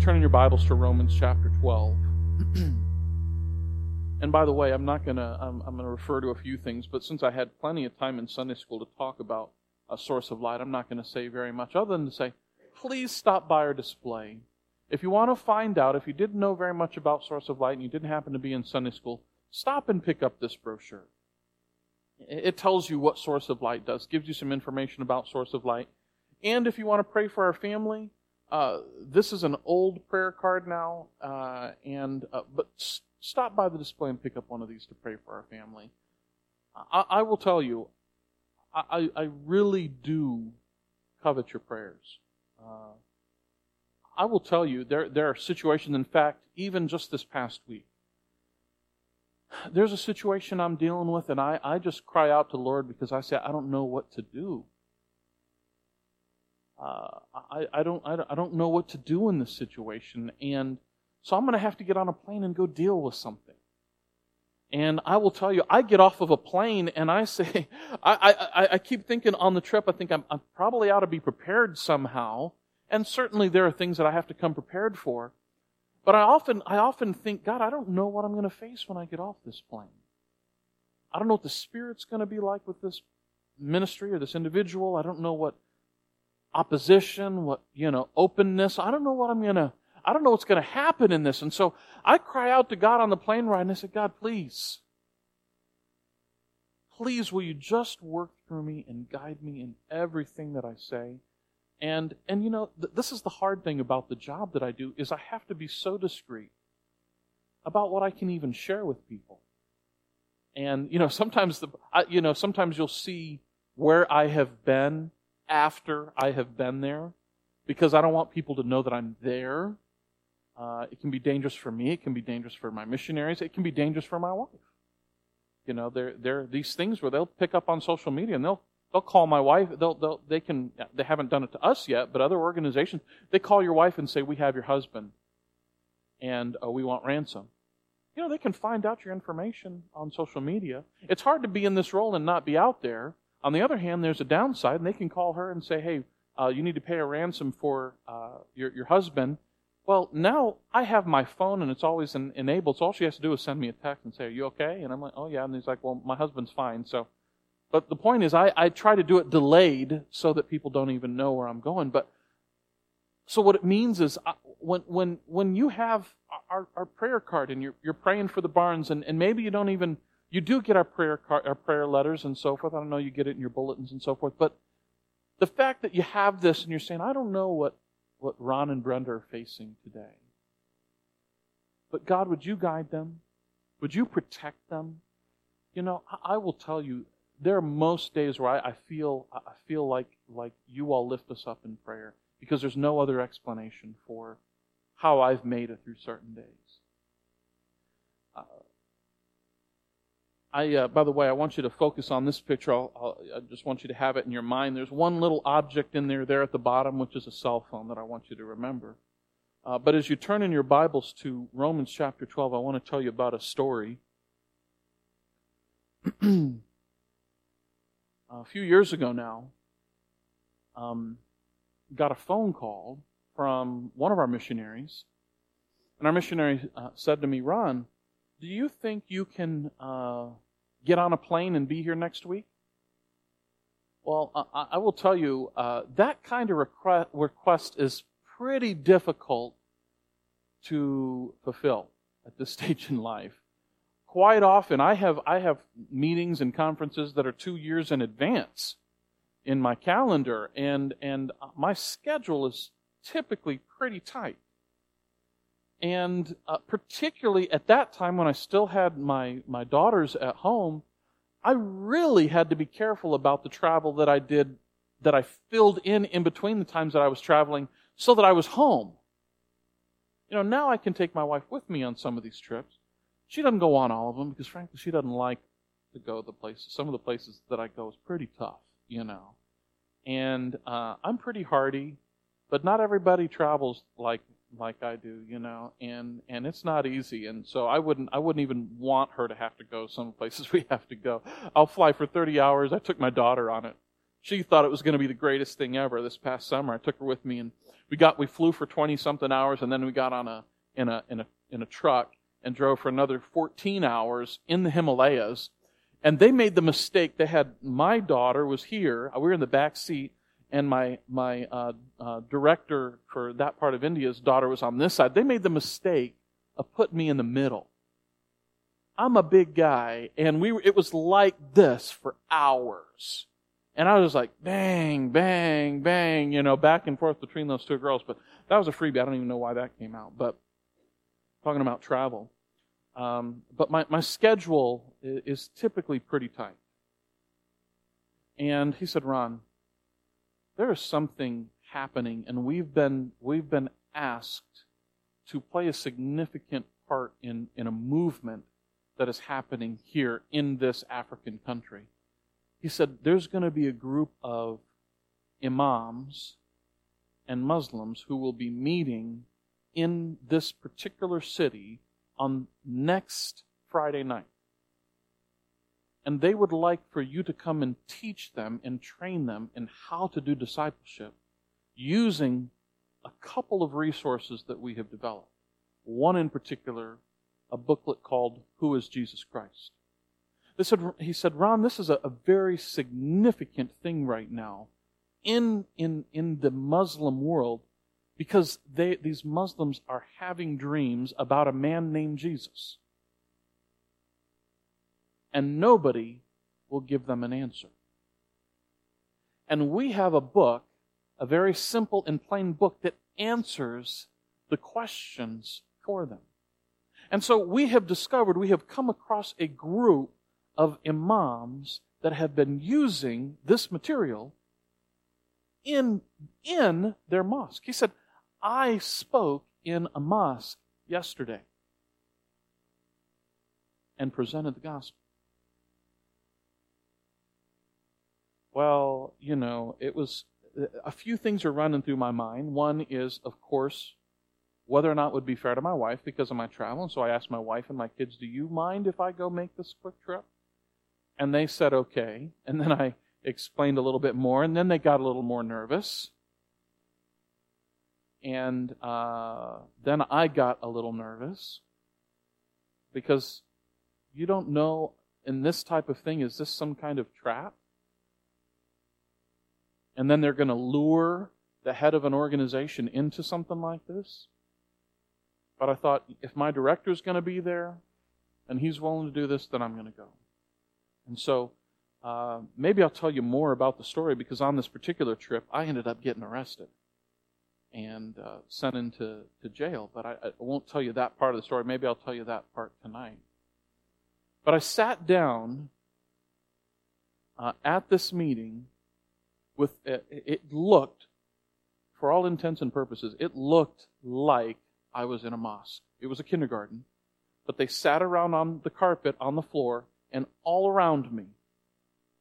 ask you to turn in your Bibles to Romans chapter 12. and by the way, I'm not going to I'm, I'm going to refer to a few things, but since I had plenty of time in Sunday school to talk about a source of light, I'm not going to say very much other than to say, please stop by our display. If you want to find out, if you didn't know very much about Source of Light and you didn't happen to be in Sunday school, stop and pick up this brochure. It tells you what Source of Light does, gives you some information about Source of Light. And if you want to pray for our family, uh, this is an old prayer card now, uh, and uh, but s- stop by the display and pick up one of these to pray for our family. I, I will tell you, I, I, really do covet your prayers. Uh, I will tell you, there there are situations. In fact, even just this past week, there's a situation I'm dealing with, and I, I just cry out to the Lord because I say I don't know what to do. Uh, I, I, don't, I don't know what to do in this situation. And so I'm going to have to get on a plane and go deal with something. And I will tell you, I get off of a plane and I say, I, I, I keep thinking on the trip, I think I'm, I probably ought to be prepared somehow. And certainly there are things that I have to come prepared for. But I often, I often think, God, I don't know what I'm going to face when I get off this plane. I don't know what the Spirit's going to be like with this ministry or this individual. I don't know what opposition, what, you know, openness. I don't know what I'm going to, I don't know what's going to happen in this. And so I cry out to God on the plane ride and I said, God, please, please will you just work through me and guide me in everything that I say? And, and you know, th- this is the hard thing about the job that I do is I have to be so discreet about what I can even share with people. And, you know, sometimes the, I, you know, sometimes you'll see where I have been after I have been there because I don't want people to know that I'm there. Uh, it can be dangerous for me. It can be dangerous for my missionaries. It can be dangerous for my wife. You know, there there are these things where they'll pick up on social media and they'll they'll call my wife. They'll they'll they can they haven't done it to us yet, but other organizations they call your wife and say we have your husband, and uh, we want ransom. You know, they can find out your information on social media. It's hard to be in this role and not be out there. On the other hand, there's a downside, and they can call her and say, hey, uh, you need to pay a ransom for uh, your, your husband. Well, now I have my phone and it's always en- enabled, so all she has to do is send me a text and say, Are you okay? And I'm like, Oh, yeah. And he's like, Well, my husband's fine. So, but the point is, I, I try to do it delayed so that people don't even know where I'm going. But so what it means is, uh, when when when you have our, our prayer card and you're you're praying for the barns, and, and maybe you don't even you do get our prayer our prayer letters and so forth. I don't know you get it in your bulletins and so forth, but the fact that you have this and you're saying, I don't know what, what Ron and Brenda are facing today. But God, would you guide them? Would you protect them? You know, I, I will tell you, there are most days where I, I feel I feel like like you all lift us up in prayer because there's no other explanation for how I've made it through certain days. Uh, I, uh, by the way, I want you to focus on this picture. I'll, I'll, i just want you to have it in your mind. There's one little object in there, there at the bottom, which is a cell phone that I want you to remember. Uh, but as you turn in your Bibles to Romans chapter 12, I want to tell you about a story. a few years ago now, um, got a phone call from one of our missionaries, and our missionary uh, said to me, "Ron, do you think you can uh, get on a plane and be here next week? Well, I, I will tell you, uh, that kind of request, request is pretty difficult to fulfill at this stage in life. Quite often, I have, I have meetings and conferences that are two years in advance in my calendar, and, and my schedule is typically pretty tight. And uh, particularly at that time when I still had my, my daughters at home, I really had to be careful about the travel that I did, that I filled in in between the times that I was traveling so that I was home. You know, now I can take my wife with me on some of these trips. She doesn't go on all of them because frankly she doesn't like to go the places. Some of the places that I go is pretty tough, you know. And uh, I'm pretty hardy, but not everybody travels like like I do, you know, and and it's not easy. And so I wouldn't I wouldn't even want her to have to go some places we have to go. I'll fly for 30 hours. I took my daughter on it she thought it was going to be the greatest thing ever this past summer. I took her with me and we got, we flew for 20 something hours and then we got on a, in a, in a, in a truck and drove for another 14 hours in the Himalayas. And they made the mistake. They had, my daughter was here. We were in the back seat and my, my, uh, uh, director for that part of India's daughter was on this side. They made the mistake of putting me in the middle. I'm a big guy and we, it was like this for hours. And I was like, bang, bang, bang, you know, back and forth between those two girls. But that was a freebie. I don't even know why that came out. But talking about travel. Um, but my, my schedule is, is typically pretty tight. And he said, Ron, there is something happening, and we've been, we've been asked to play a significant part in, in a movement that is happening here in this African country. He said, There's going to be a group of imams and Muslims who will be meeting in this particular city on next Friday night. And they would like for you to come and teach them and train them in how to do discipleship using a couple of resources that we have developed. One in particular, a booklet called Who is Jesus Christ? Said, he said, Ron, this is a, a very significant thing right now in, in, in the Muslim world because they, these Muslims are having dreams about a man named Jesus. And nobody will give them an answer. And we have a book, a very simple and plain book that answers the questions for them. And so we have discovered, we have come across a group of imams that have been using this material in, in their mosque. He said, I spoke in a mosque yesterday and presented the gospel. Well, you know, it was a few things are running through my mind. One is, of course, whether or not it would be fair to my wife because of my travel. And so I asked my wife and my kids, Do you mind if I go make this quick trip? And they said, Okay. And then I explained a little bit more, and then they got a little more nervous. And uh, then I got a little nervous because you don't know in this type of thing, is this some kind of trap? And then they're going to lure the head of an organization into something like this? But I thought, if my director's going to be there and he's willing to do this, then I'm going to go. And so uh, maybe I'll tell you more about the story because on this particular trip, I ended up getting arrested and uh, sent into to jail. But I, I, won't tell you that part of the story. Maybe I'll tell you that part tonight. But I sat down uh, at this meeting with uh, it, looked, for all intents and purposes, it looked like I was in a mosque. It was a kindergarten, but they sat around on the carpet on the floor, and all around me,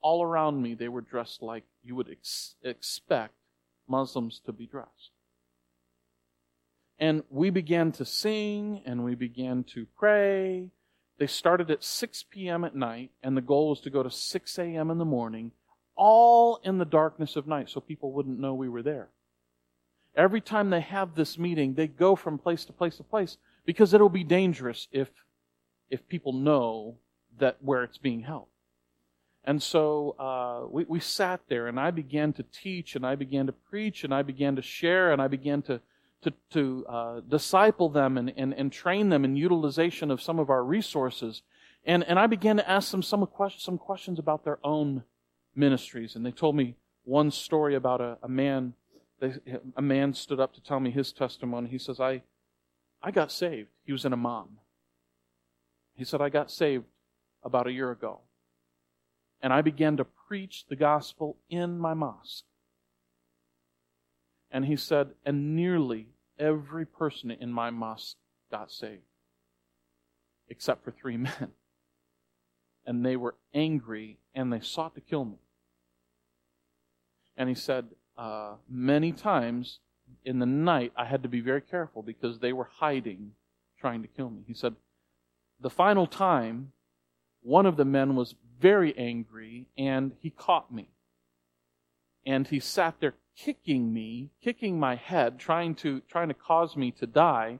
all around me, they were dressed like you would ex- expect Muslims to be dressed. And we began to sing and we began to pray. They started at 6 p.m. at night, and the goal was to go to 6 a.m. in the morning, all in the darkness of night so people wouldn't know we were there. Every time they have this meeting, they go from place to place to place because it'll be dangerous if, if people know that where it's being held. And so uh, we, we sat there, and I began to teach, and I began to preach, and I began to share, and I began to to, to uh, disciple them and, and, and train them in utilization of some of our resources. And, and I began to ask them some, some questions about their own ministries. And they told me one story about a, a man. They, a man stood up to tell me his testimony. He says, I, I got saved. He was an imam. He said, I got saved about a year ago. And I began to preach the gospel in my mosque. And he said, and nearly every person in my mosque got saved, except for three men. And they were angry and they sought to kill me. And he said, uh, many times in the night I had to be very careful because they were hiding, trying to kill me. He said, the final time, one of the men was very angry and he caught me. and he sat there kicking me, kicking my head, trying to, trying to cause me to die.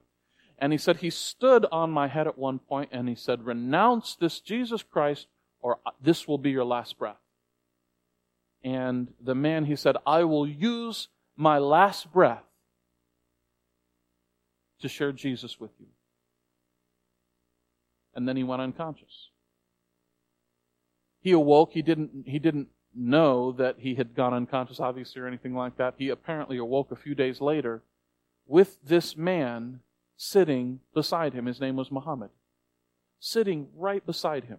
And he said he stood on my head at one point and he said, renounce this Jesus Christ or this will be your last breath. And the man, he said, I will use my last breath to share Jesus with you. And then he went unconscious. He awoke. He didn't, he didn't know that he had gone unconscious, obviously, or anything like that. He apparently awoke a few days later with this man sitting beside him. His name was Muhammad. Sitting right beside him.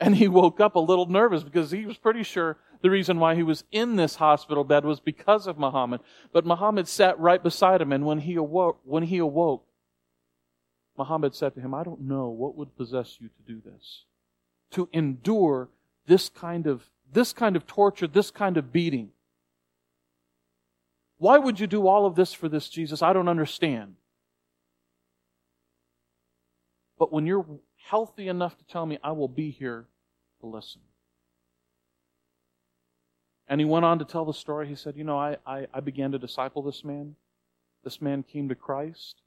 And he woke up a little nervous because he was pretty sure the reason why he was in this hospital bed was because of Muhammad. But Muhammad sat right beside him, and when he awoke, when he awoke, Muhammad said to him, I don't know what would possess you to do this. To endure this kind of, this kind of torture, this kind of beating. Why would you do all of this for this Jesus? I don't understand. But when you're healthy enough to tell me, I will be here to listen. And he went on to tell the story. He said, You know, I, I, I began to disciple this man. This man came to Christ.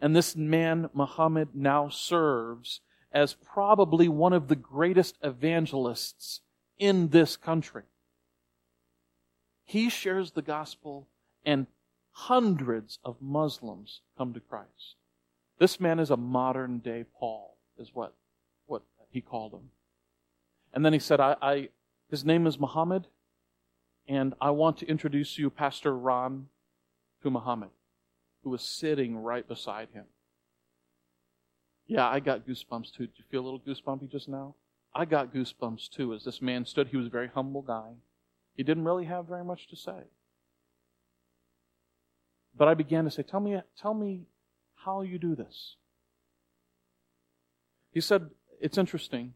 And this man, Muhammad, now serves as probably one of the greatest evangelists in this country. He shares the gospel, and hundreds of Muslims come to Christ. This man is a modern day Paul, is what, what he called him. And then he said, I, I his name is Muhammad, and I want to introduce you, Pastor Ron, to Muhammad, who was sitting right beside him. Yeah, I got goosebumps too. Did you feel a little goosebumpy just now? I got goosebumps too as this man stood. He was a very humble guy. He didn't really have very much to say. But I began to say, Tell me, tell me how you do this. He said, It's interesting.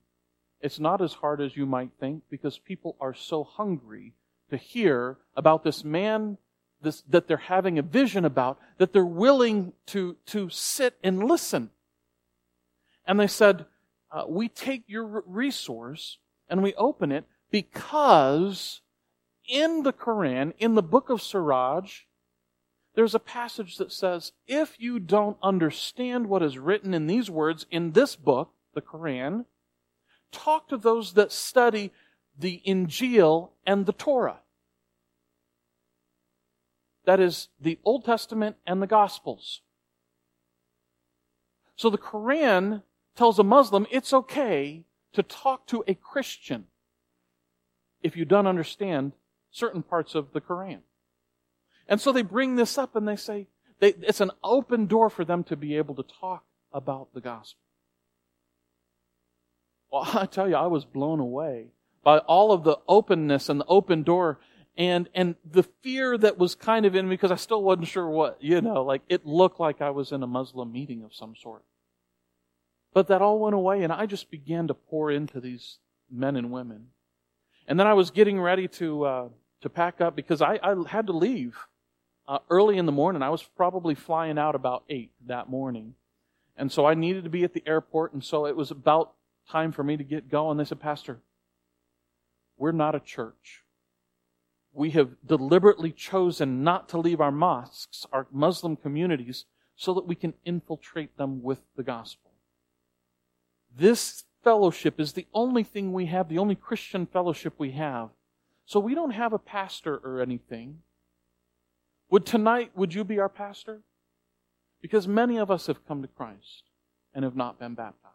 It's not as hard as you might think because people are so hungry to hear about this man this, that they're having a vision about that they're willing to, to sit and listen. And they said, uh, We take your resource and we open it because in the Quran, in the book of Siraj, there's a passage that says, if you don't understand what is written in these words in this book, the Quran, talk to those that study the Injil and the Torah. That is the Old Testament and the Gospels. So the Quran tells a Muslim it's okay to talk to a Christian if you don't understand certain parts of the Quran. And so they bring this up and they say they, it's an open door for them to be able to talk about the gospel. Well, I tell you, I was blown away by all of the openness and the open door and, and the fear that was kind of in me because I still wasn't sure what, you know, like it looked like I was in a Muslim meeting of some sort. But that all went away and I just began to pour into these men and women. And then I was getting ready to, uh, to pack up because I, I had to leave uh, early in the morning. I was probably flying out about 8 that morning. And so I needed to be at the airport, and so it was about time for me to get going. They said, Pastor, we're not a church. We have deliberately chosen not to leave our mosques, our Muslim communities, so that we can infiltrate them with the gospel. This fellowship is the only thing we have, the only Christian fellowship we have. So we don't have a pastor or anything. Would tonight, would you be our pastor? Because many of us have come to Christ and have not been baptized.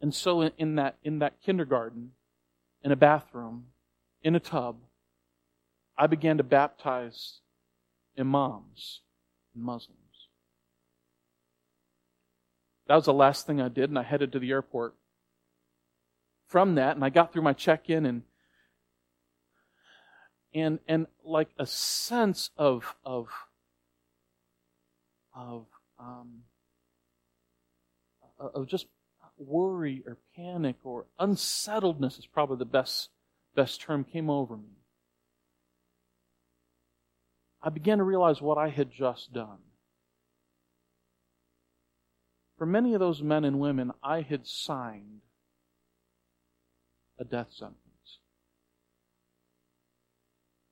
And so in that, in that kindergarten, in a bathroom, in a tub, I began to baptize imams and Muslims. That was the last thing I did, and I headed to the airport. From that, and I got through my check in, and and and like a sense of of of um, of just worry or panic or unsettledness is probably the best best term came over me. I began to realize what I had just done. For many of those men and women, I had signed a death sentence.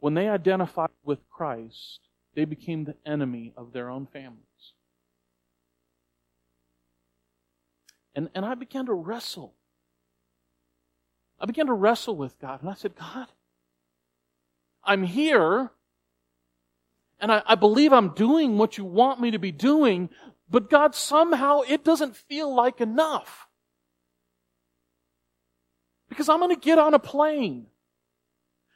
When they identified with Christ, they became the enemy of their own families. And, and I began to wrestle. I began to wrestle with God. And I said, God, I'm here. And I, I believe I'm doing what you want me to be doing. But God, somehow it doesn't feel like enough. Because I'm going to get on a plane.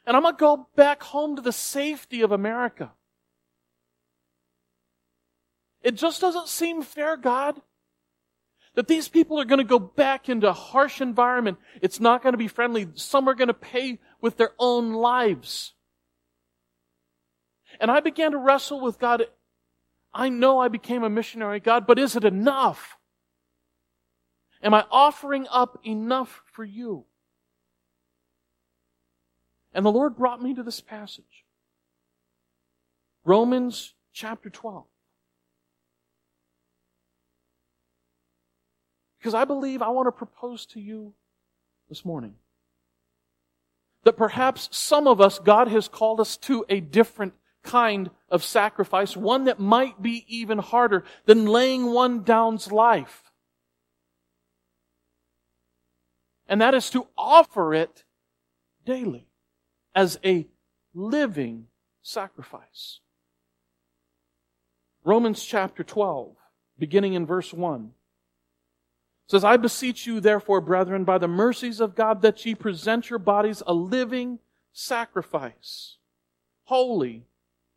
And I'm going to go back home to the safety of America. It just doesn't seem fair, God. That these people are going to go back into a harsh environment. It's not going to be friendly. Some are going to pay with their own lives. And I began to wrestle with God. I know I became a missionary, God, but is it enough? Am I offering up enough for you? And the Lord brought me to this passage. Romans chapter 12. Because I believe I want to propose to you this morning that perhaps some of us, God has called us to a different kind of sacrifice, one that might be even harder than laying one down's life. And that is to offer it daily as a living sacrifice. Romans chapter 12, beginning in verse 1 says, I beseech you, therefore, brethren, by the mercies of God, that ye present your bodies a living sacrifice, holy,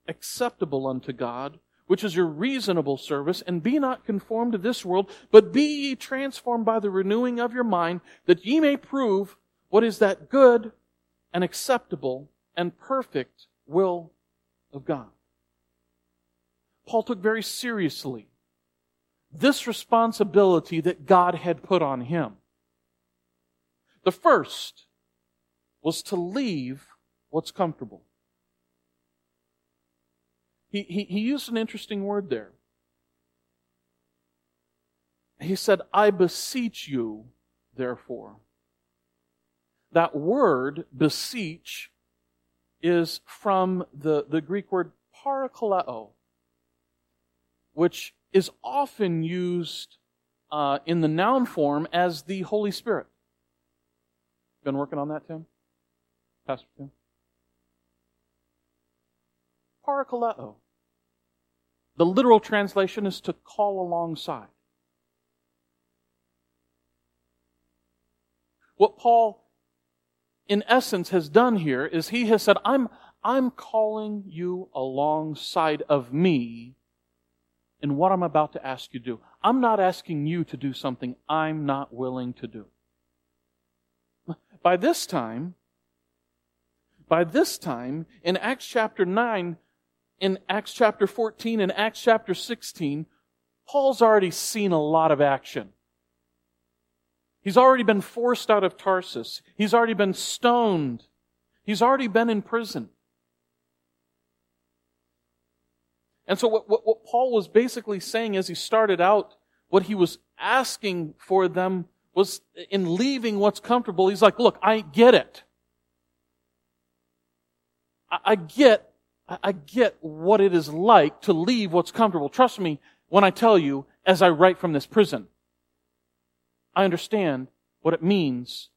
acceptable unto God, which is your reasonable service, and be not conformed to this world, but be ye transformed by the renewing of your mind, that ye may prove what is that good and acceptable and perfect will of God. Paul took very seriously this responsibility that God had put on him. The first was to leave what's comfortable. He, he, he used an interesting word there. He said, I beseech you, therefore. That word, beseech, is from the, the Greek word parakaleo, which is often used uh, in the noun form as the Holy Spirit. Been working on that, Tim? Pastor Tim? Parakaleo. The literal translation is to call alongside. What Paul, in essence, has done here is he has said, I'm, I'm calling you alongside of me in what I'm about to ask you to do. I'm not asking you to do something I'm not willing to do. By this time, by this time, in Acts chapter 9, in Acts chapter 14, and Acts chapter 16, Paul's already seen a lot of action. He's already been forced out of Tarsus. He's already been stoned. He's already been in prison. And so what, what, what, Paul was basically saying as he started out, what he was asking for them was in leaving what's comfortable, he's like, look, I get it. I, I get, I get what it is like to leave what's comfortable. Trust me when I tell you, as I write from this prison, I understand what it means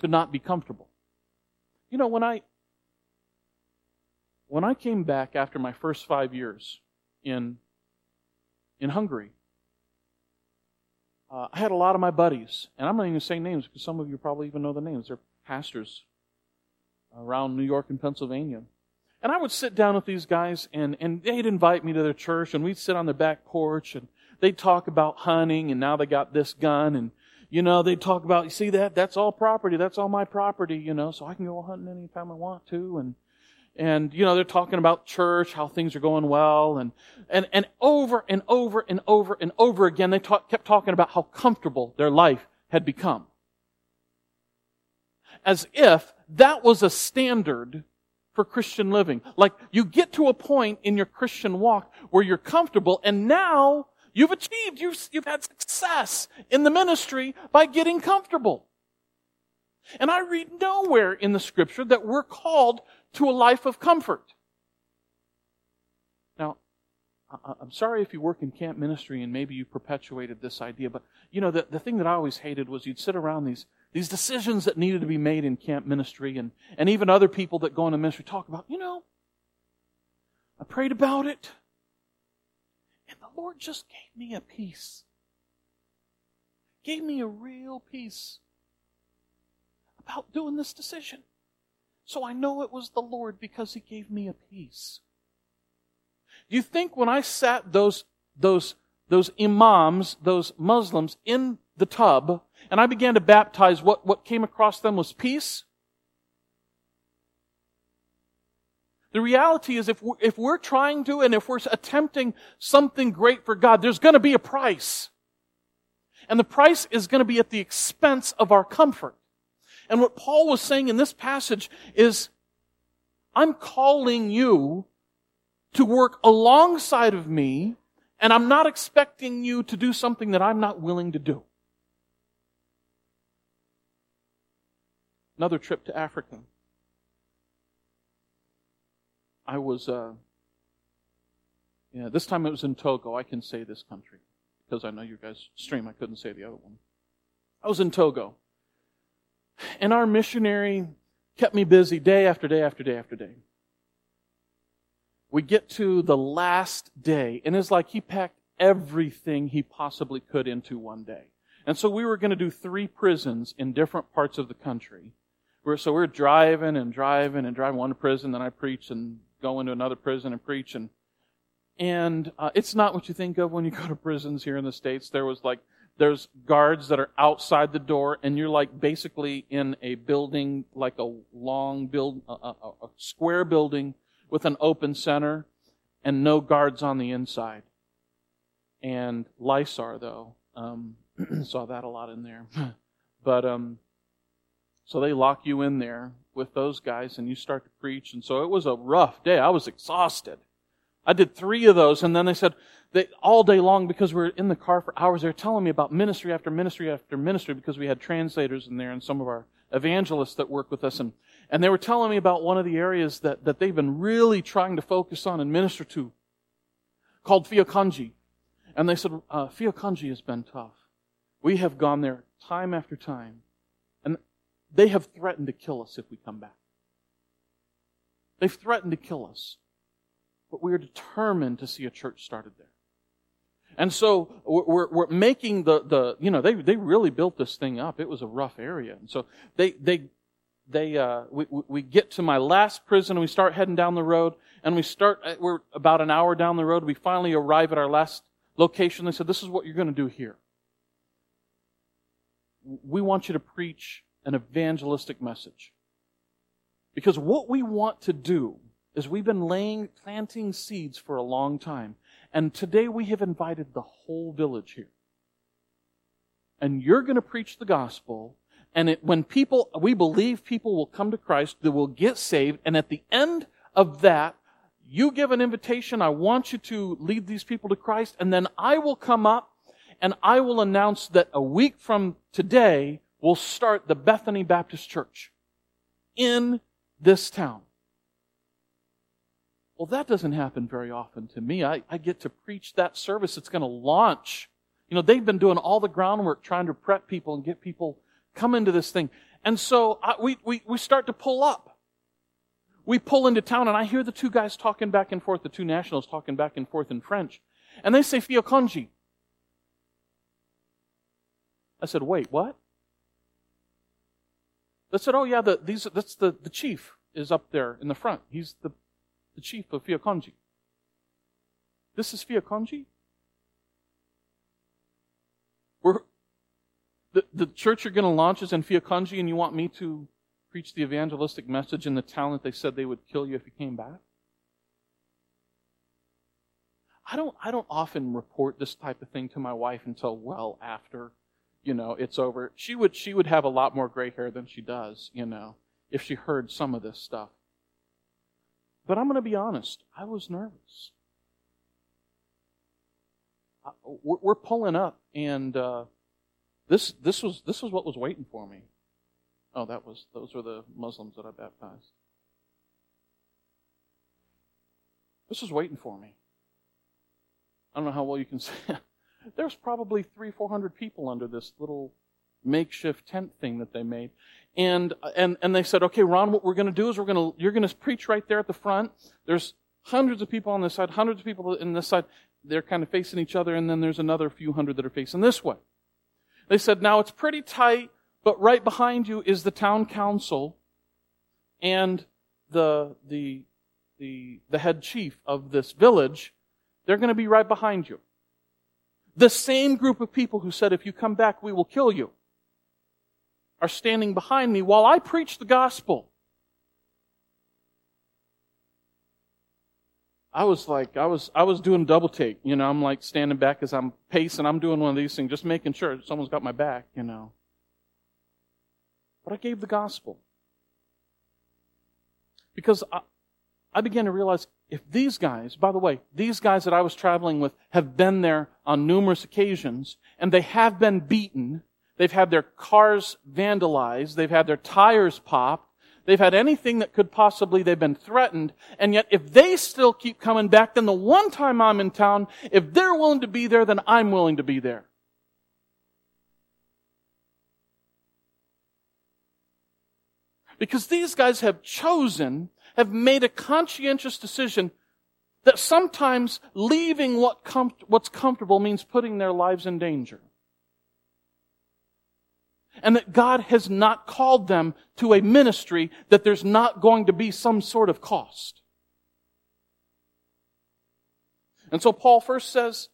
to not be comfortable. You know, when I, when I came back after my first five years in, in Hungary, uh, I had a lot of my buddies, and I'm not even going to say names because some of you probably even know the names. They're pastors around New York and Pennsylvania. And I would sit down with these guys, and, and they'd invite me to their church, and we'd sit on their back porch, and they'd talk about hunting, and now they got this gun, and, you know, they'd talk about, you see that? That's all property. That's all my property, you know, so I can go hunting anytime I want to, and, and you know they're talking about church how things are going well and and and over and over and over and over again they talk, kept talking about how comfortable their life had become as if that was a standard for christian living like you get to a point in your christian walk where you're comfortable and now you've achieved you've, you've had success in the ministry by getting comfortable And I read nowhere in the scripture that we're called to a life of comfort. Now, I'm sorry if you work in camp ministry and maybe you perpetuated this idea, but you know, the, the thing that I always hated was you'd sit around these, these decisions that needed to be made in camp ministry and, and even other people that go into ministry talk about, you know, I prayed about it Lord just gave me a peace. Gave me a real peace about doing this decision. So I know it was the Lord because He gave me a peace. Do you think when I sat those, those, those imams, those Muslims in the tub, and I began to baptize, what, what came across them was peace? The reality is if we're, if we're trying to and if we're attempting something great for God, there's going to be a price. And the price is going to be at the expense of our comfort. And what Paul was saying in this passage is, I'm calling you to work alongside of me, and I'm not expecting you to do something that I'm not willing to do. Another trip to Africa. I was, uh, yeah, this time it was in Togo. I can say this country because I know you guys stream. I couldn't say the other one. I was in Togo. And our missionary kept me busy day after day after day after day we get to the last day, and it's like he packed everything he possibly could into one day. And so we were going to do three prisons in different parts of the country. So we are driving and driving and driving one prison, then I preach and go into another prison and preach. And, and uh, it's not what you think of when you go to prisons here in the States. There was like, there's guards that are outside the door, and you're like basically in a building, like a long build, a, a, square building with an open center and no guards on the inside. And Lysar, though, um, saw that a lot in there. but um, so they lock you in there with those guys, and you start to preach. And so it was a rough day. I was exhausted. I did three of those, and then they said they all day long because we were in the car for hours. They were telling me about ministry after ministry after ministry because we had translators in there and some of our evangelists that work with us. And and they were telling me about one of the areas that, that they've been really trying to focus on and minister to called Fiokonji. And they said, uh, Fiokonji has been tough. We have gone there time after time. They have threatened to kill us if we come back. They've threatened to kill us. But we are determined to see a church started there. And so we're, we're making the, the, you know, they, they really built this thing up. It was a rough area. And so they, they they uh, we, we get to my last prison and we start heading down the road and we start uh, we're about an hour down the road we finally arrive at our last location they said this is what you're going to do here we want you to preach an evangelistic message. Because what we want to do is we've been laying planting seeds for a long time. And today we have invited the whole village here. And you're going to preach the gospel. And it, when people, we believe people will come to Christ, they will get saved, and at the end of that, you give an invitation, I want you to lead these people to Christ, and then I will come up and I will announce that a week from today, we'll start the Bethany Baptist Church in this town. Well, that doesn't happen very often to me. I, I get to preach that service. It's going to launch. You know, they've been doing all the groundwork trying to prep people and get people come into this thing. And so I, we, we, we start to pull up. We pull into town and I hear the two guys talking back and forth, the two nationals talking back and forth in French. And they say Fiokonji. I said, wait, what? They said, oh yeah, the, these, that's the, the chief is up there in the front. He's the, the chief of Fiokonji. This is Fiokonji? We're, the, the church you're going to launch is in Fiokonji and you want me to preach the evangelistic message in the town that they said they would kill you if you came back? I don't, I don't often report this type of thing to my wife until well after, you know, it's over. She would, she would have a lot more gray hair than she does, you know, if she heard some of this stuff. But I'm going to be honest. I was nervous. We're, we're pulling up and, uh, this, this, was, this was what was waiting for me. Oh, that was those were the Muslims that I baptized. This was waiting for me. I don't know how well you can see. There's probably three, four hundred people under this little makeshift tent thing that they made. And, and, and they said, okay, Ron, what we're going to do is we're going to, you're going to preach right there at the front. There's hundreds of people on this side, hundreds of people in this side. They're kind of facing each other, and then there's another few hundred that are facing this way. They said, now it's pretty tight, but right behind you is the town council and the, the, the, the head chief of this village. They're going to be right behind you. The same group of people who said, if you come back, we will kill you are standing behind me while I preach the gospel. I was like, I was, I was doing double take. You know, I'm like standing back as I'm pacing. I'm doing one of these things, just making sure someone's got my back, you know. But I gave the gospel. Because I, I began to realize if these guys, by the way, these guys that I was traveling with have been there on numerous occasions, and they have been beaten, They've had their cars vandalized. They've had their tires popped. They've had anything that could possibly, they've been threatened. And yet, if they still keep coming back, then the one time I'm in town, if they're willing to be there, then I'm willing to be there. Because these guys have chosen, have made a conscientious decision that sometimes leaving what com- what's comfortable means putting their lives in danger and that God has not called them to a ministry that there's not going to be some sort of cost. And so Paul first says,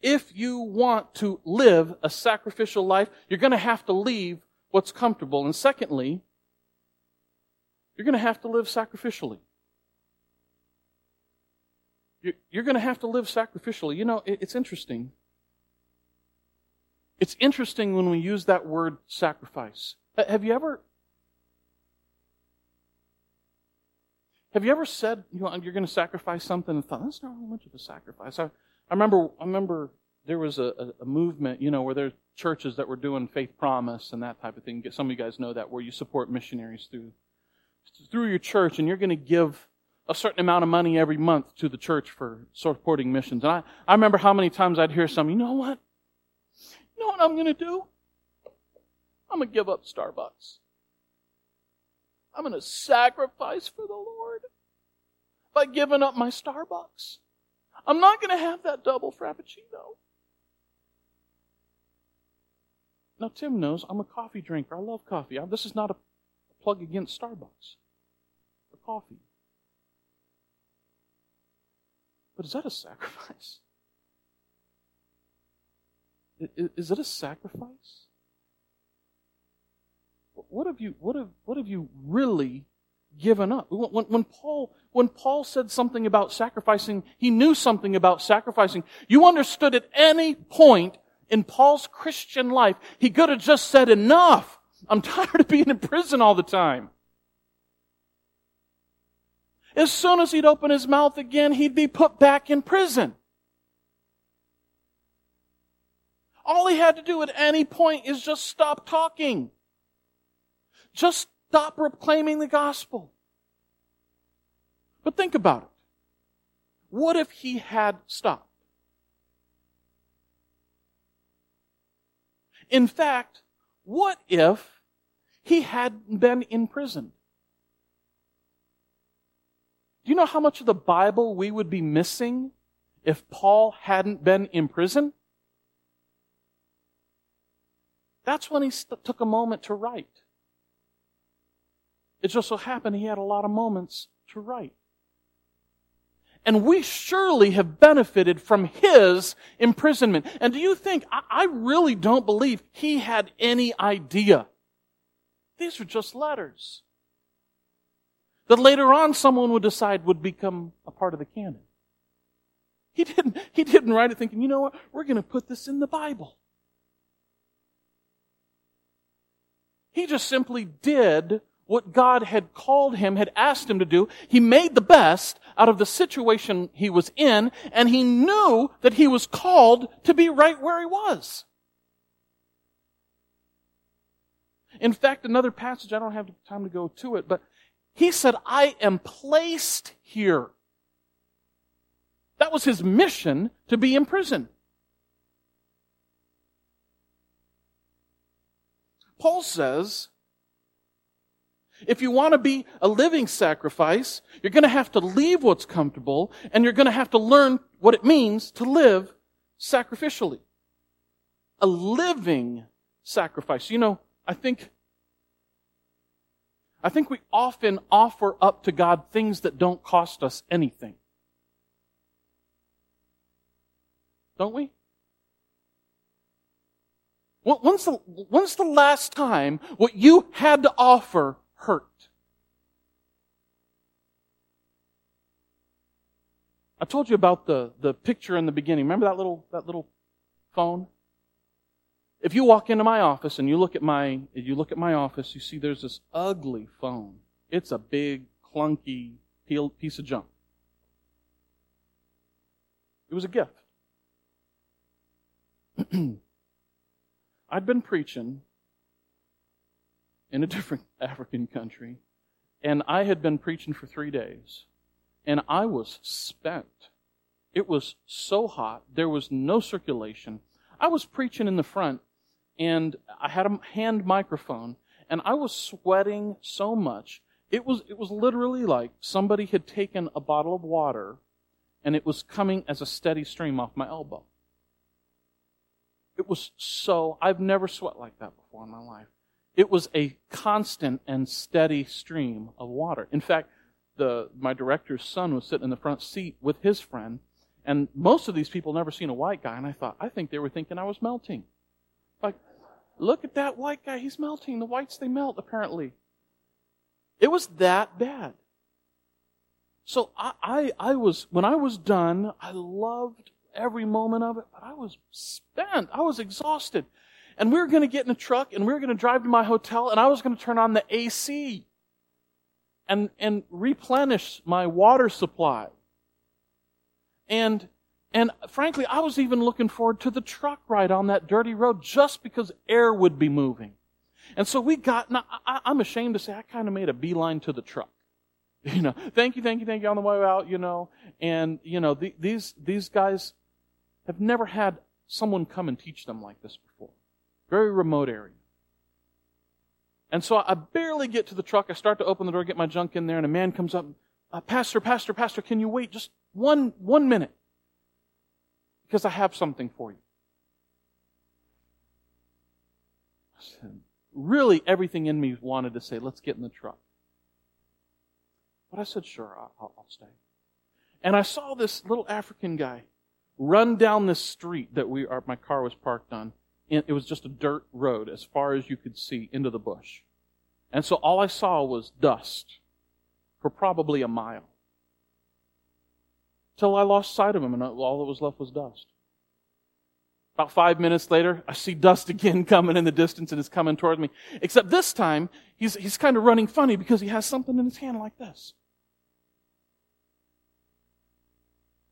if you want to live a sacrificial life, you're going to have to leave what's comfortable. And secondly, you're going to have to live sacrificially. You're going to have to live sacrificially. You know, it's interesting. It's interesting when we use that word sacrifice. Have you ever Have you ever said you know, you're going to sacrifice something and thought that's not really much of a sacrifice? I, I remember I remember there was a, a, movement, you know, where there's churches that were doing faith promise and that type of thing. Some of you guys know that, where you support missionaries through through your church, and you're going to give a certain amount of money every month to the church for supporting missions. And I, I remember how many times I'd hear some, you know what? You know what I'm going to do? I'm going to give up Starbucks. I'm going to sacrifice for the Lord by giving up my Starbucks. I'm not going to have that double Frappuccino. Now, Tim knows I'm a coffee drinker. I love coffee. This is not a plug against Starbucks coffee. But is that a sacrifice? Is it a sacrifice? What have you, what have, what have you really given up? When, when, Paul, when Paul said something about sacrificing, he knew something about sacrificing. You understood at any point in Paul's Christian life, he could have just said, enough. I'm tired of being in prison all the time. As soon as he'd open his mouth again, he'd be put back in prison. All he had to do at any point is just stop talking. Just stop proclaiming the gospel. But think about it. What if he had stopped? In fact, what if he had been in prison? Do you know how much of the Bible we would be missing if Paul hadn't been in prison? That's when he st- took a moment to write. It just so happened he had a lot of moments to write. And we surely have benefited from his imprisonment. And do you think, I, I really don't believe he had any idea. These are just letters. That later on someone would decide would become a part of the canon. He didn't, he didn't write it thinking, you know what, we're going to put this in the Bible. He just simply did what God had called him, had asked him to do. He made the best out of the situation he was in, and he knew that he was called to be right where he was. In fact, another passage, I don't have time to go to it, but he said, I am placed here. That was his mission to be in prison. Paul says, if you want to be a living sacrifice, you're going to have to leave what's comfortable and you're going to have to learn what it means to live sacrificially. A living sacrifice. You know, I think I think we often offer up to God things that don't cost us anything. Don't we? When's the, when's the last time what you had to offer hurt? I told you about the, the picture in the beginning. Remember that little, that little phone? If you walk into my office and you look at my, you look at my office, you see there's this ugly phone. It's a big, clunky piece of junk. It was a gift. I'd been preaching in a different African country, and I had been preaching for three days, and I was spent. It was so hot, there was no circulation. I was preaching in the front, and I had a hand microphone, and I was sweating so much. It was, it was literally like somebody had taken a bottle of water and it was coming as a steady stream off my elbow. It was so, I've never sweat like that before in my life. It was a constant and steady stream of water. In fact, the, my director's son was sitting in the front seat with his friend, and most of these people never seen a white guy, and I thought, I think they were thinking I was melting. Look at that white guy, he's melting. The whites, they melt, apparently. It was that bad. So I, I, I was, when I was done, I loved every moment of it, but I was spent. I was exhausted. And we were going to get in a truck and we were going to drive to my hotel and I was going to turn on the AC and, and replenish my water supply. And, and frankly, I was even looking forward to the truck ride on that dirty road just because air would be moving. And so we got, now I, I'm ashamed to say I kind of made a beeline to the truck. You know, thank you, thank you, thank you on the way out, you know. And, you know, the, these, these guys, have never had someone come and teach them like this before. Very remote area. And so I barely get to the truck. I start to open the door, get my junk in there, and a man comes up. Uh, pastor, pastor, pastor, can you wait just one, one minute? Because I have something for you. I said, really, everything in me wanted to say, let's get in the truck. But I said, sure, I'll, I'll stay. And I saw this little African guy run down this street that we our, my car was parked on. It was just a dirt road as far as you could see into the bush. And so all I saw was dust for probably a mile. Till I lost sight of him and all that was left was dust. About five minutes later, I see dust again coming in the distance and it's coming towards me. Except this time, he's, he's kind of running funny because he has something in his hand like this.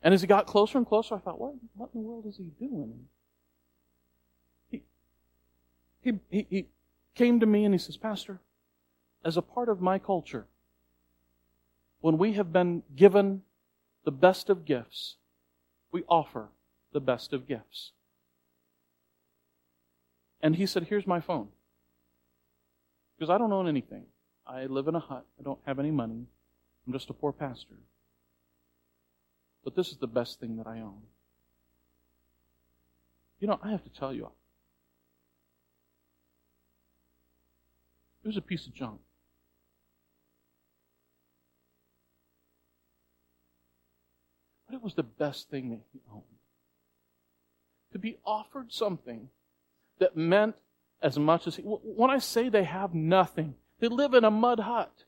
And as he got closer and closer, I thought, what, what in the world is he doing? He, he, he, he came to me and he says, Pastor, as a part of my culture, when we have been given the best of gifts, we offer the best of gifts. And he said, Here's my phone. Because I don't own anything. I live in a hut. I don't have any money. I'm just a poor pastor. But this is the best thing that I own. You know, I have to tell you, it was a piece of junk. But it was the best thing that he owned. To be offered something that meant as much as he. When I say they have nothing, they live in a mud hut.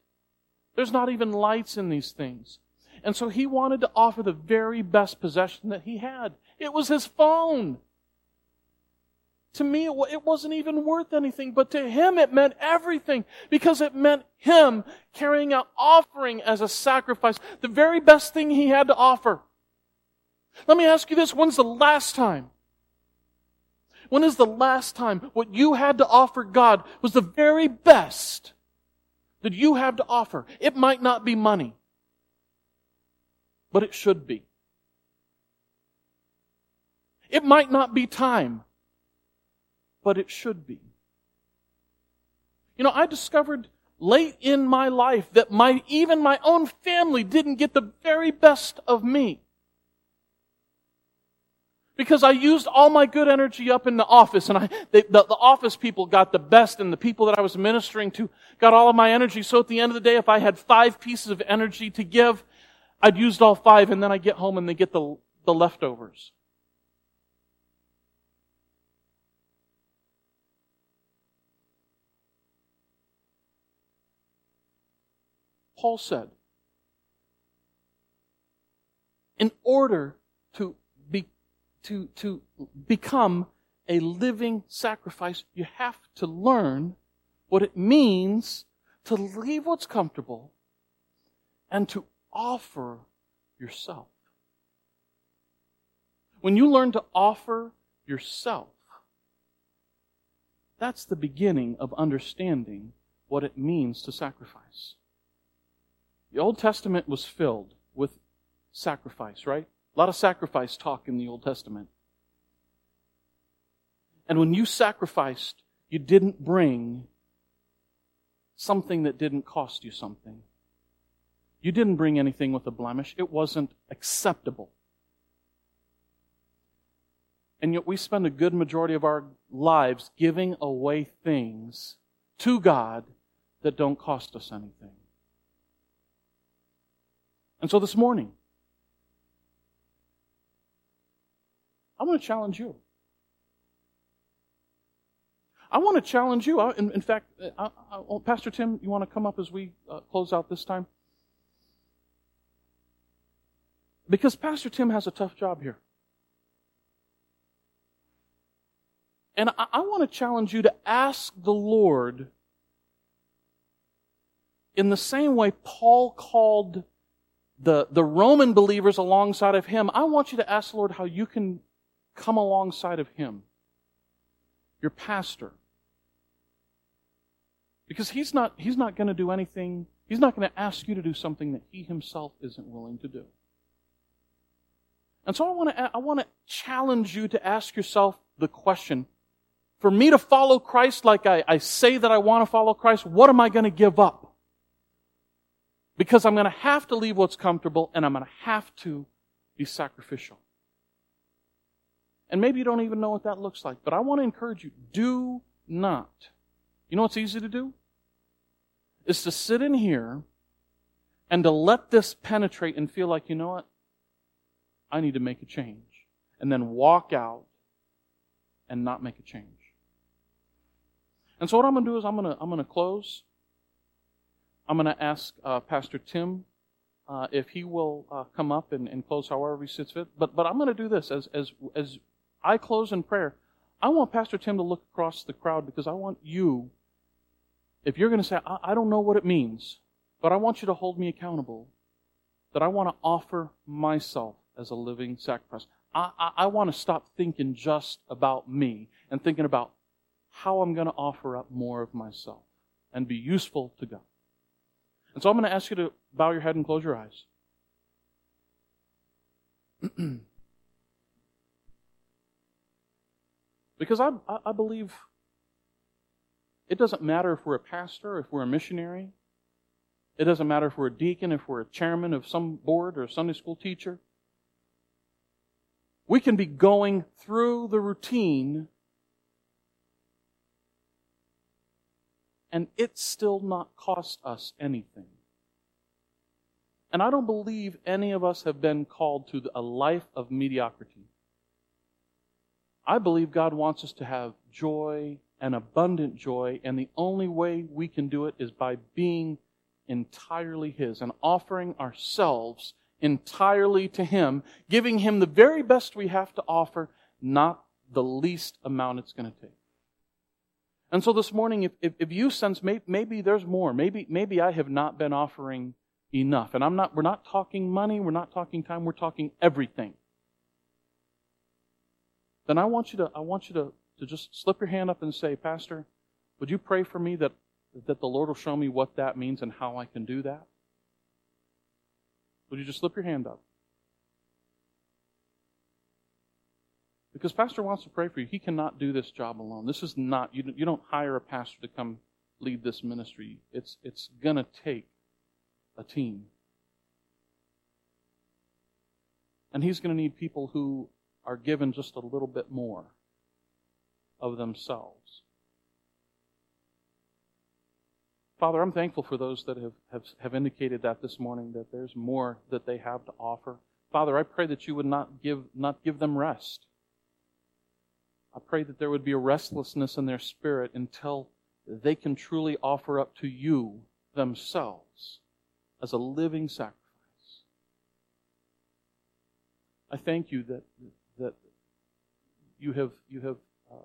There's not even lights in these things. And so he wanted to offer the very best possession that he had. It was his phone. To me, it wasn't even worth anything, but to him it meant everything because it meant him carrying out offering as a sacrifice, the very best thing he had to offer. Let me ask you this, when's the last time? When is the last time what you had to offer God was the very best that you have to offer? It might not be money, but it should be. It might not be time, but it should be. You know, I discovered late in my life that my, even my own family didn't get the very best of me. Because I used all my good energy up in the office and I, they, the, the office people got the best and the people that I was ministering to got all of my energy. So at the end of the day, if I had five pieces of energy to give, I'd used all five and then I get home and they get the, the leftovers. Paul said, in order to, to become a living sacrifice, you have to learn what it means to leave what's comfortable and to offer yourself. When you learn to offer yourself, that's the beginning of understanding what it means to sacrifice. The Old Testament was filled with sacrifice, right? A lot of sacrifice talk in the Old Testament. And when you sacrificed, you didn't bring something that didn't cost you something. You didn't bring anything with a blemish. It wasn't acceptable. And yet we spend a good majority of our lives giving away things to God that don't cost us anything. And so this morning, I want to challenge you. I want to challenge you. In, in fact, I, I, Pastor Tim, you want to come up as we uh, close out this time? Because Pastor Tim has a tough job here. And I, I want to challenge you to ask the Lord in the same way Paul called the, the Roman believers alongside of him, I want you to ask the Lord how you can come alongside of him. Your pastor. Because he's not, he's not going to do anything, he's not going to ask you to do something that he himself isn't willing to do. And so I want to, I want to challenge you to ask yourself the question, for me to follow Christ like I, I say that I want to follow Christ, what am I going to give up? Because I'm going to have to leave what's comfortable and I'm going to have to be sacrificial. And maybe you don't even know what that looks like, but I want to encourage you do not. You know what's easy to do? Is to sit in here and to let this penetrate and feel like, you know what? I need to make a change. And then walk out and not make a change. And so what I'm going to do is I'm going to, I'm going to close I'm going to ask uh, Pastor Tim uh, if he will uh, come up and, and, close however he sits fit. But, but I'm going to do this as, as, as I close in prayer. I want Pastor Tim to look across the crowd because I want you, if you're going to say, I, I don't know what it means, but I want you to hold me accountable, that I want to offer myself as a living sacrifice. I, I, I want to stop thinking just about me and thinking about how I'm going to offer up more of myself and be useful to God. And so I'm going to ask you to bow your head and close your eyes. because I, I believe it doesn't matter if we're a pastor, if we're a missionary. It doesn't matter if we're a deacon, if we're a chairman of some board or a Sunday school teacher. We can be going through the routine and it still not cost us anything. And I don't believe any of us have been called to a life of mediocrity. I believe God wants us to have joy and abundant joy, and the only way we can do it is by being entirely His and offering ourselves entirely to Him, giving Him the very best we have to offer, not the least amount it's going to take. And so this morning, if, if, if you sense maybe, maybe there's more, maybe, maybe I have not been offering enough. And I'm not, we're not talking money, we're not talking time, we're talking everything. Then I want you to, I want you to to just slip your hand up and say, Pastor, would you pray for me that, that the Lord will show me what that means and how I can do that? Would you just slip your hand up? Because Pastor wants to pray for you. He cannot do this job alone. This is not, you, you don't hire a pastor to come lead this ministry. It's, it's to take a team. And he's to need people who are given just a little bit more of themselves. Father, I'm thankful for those that have, have, have indicated that this morning, that there's more that they have to offer. Father, I pray that you would not give, not give them rest. I pray that there would be a restlessness in their spirit until they can truly offer up to you themselves as a living sacrifice. I thank you that, that you have, you have uh,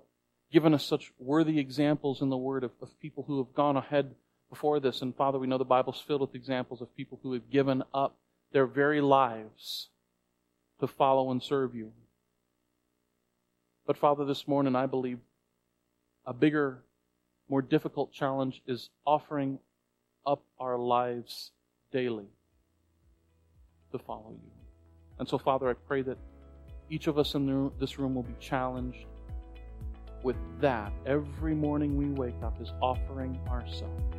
given us such worthy examples in the Word of, of people who have gone ahead before this. And Father, we know the Bible's filled with examples of people who have given up their very lives to follow and serve you. But Father, this morning I believe a bigger, more difficult challenge is offering up our lives daily to follow you. And so, Father, I pray that each of us in this room will be challenged with that. Every morning we wake up is offering ourselves